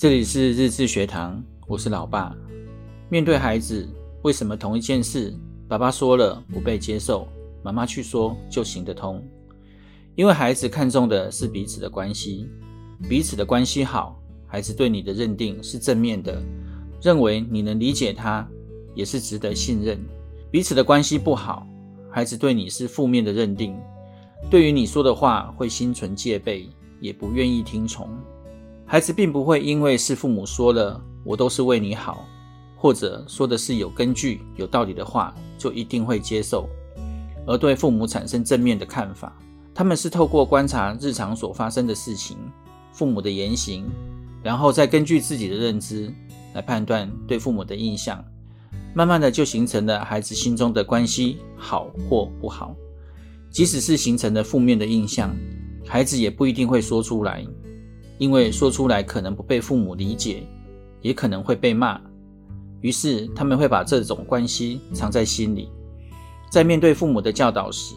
这里是日志学堂，我是老爸。面对孩子，为什么同一件事，爸爸说了不被接受，妈妈去说就行得通？因为孩子看重的是彼此的关系，彼此的关系好，孩子对你的认定是正面的，认为你能理解他，也是值得信任。彼此的关系不好，孩子对你是负面的认定，对于你说的话会心存戒备，也不愿意听从。孩子并不会因为是父母说了，我都是为你好，或者说的是有根据、有道理的话，就一定会接受，而对父母产生正面的看法。他们是透过观察日常所发生的事情，父母的言行，然后再根据自己的认知来判断对父母的印象，慢慢的就形成了孩子心中的关系好或不好。即使是形成了负面的印象，孩子也不一定会说出来。因为说出来可能不被父母理解，也可能会被骂，于是他们会把这种关系藏在心里。在面对父母的教导时，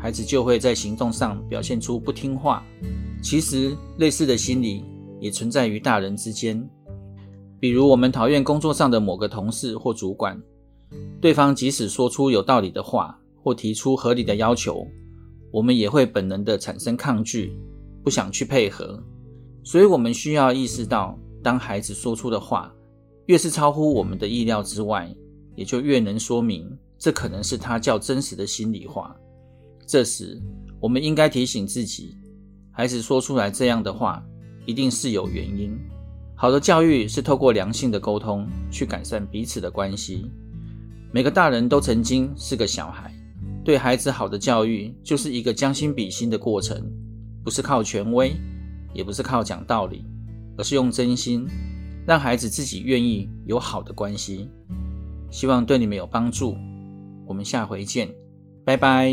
孩子就会在行动上表现出不听话。其实类似的心理也存在于大人之间。比如我们讨厌工作上的某个同事或主管，对方即使说出有道理的话或提出合理的要求，我们也会本能地产生抗拒，不想去配合。所以，我们需要意识到，当孩子说出的话越是超乎我们的意料之外，也就越能说明这可能是他较真实的心里话。这时，我们应该提醒自己，孩子说出来这样的话，一定是有原因。好的教育是透过良性的沟通去改善彼此的关系。每个大人都曾经是个小孩，对孩子好的教育就是一个将心比心的过程，不是靠权威。也不是靠讲道理，而是用真心，让孩子自己愿意有好的关系。希望对你们有帮助。我们下回见，拜拜。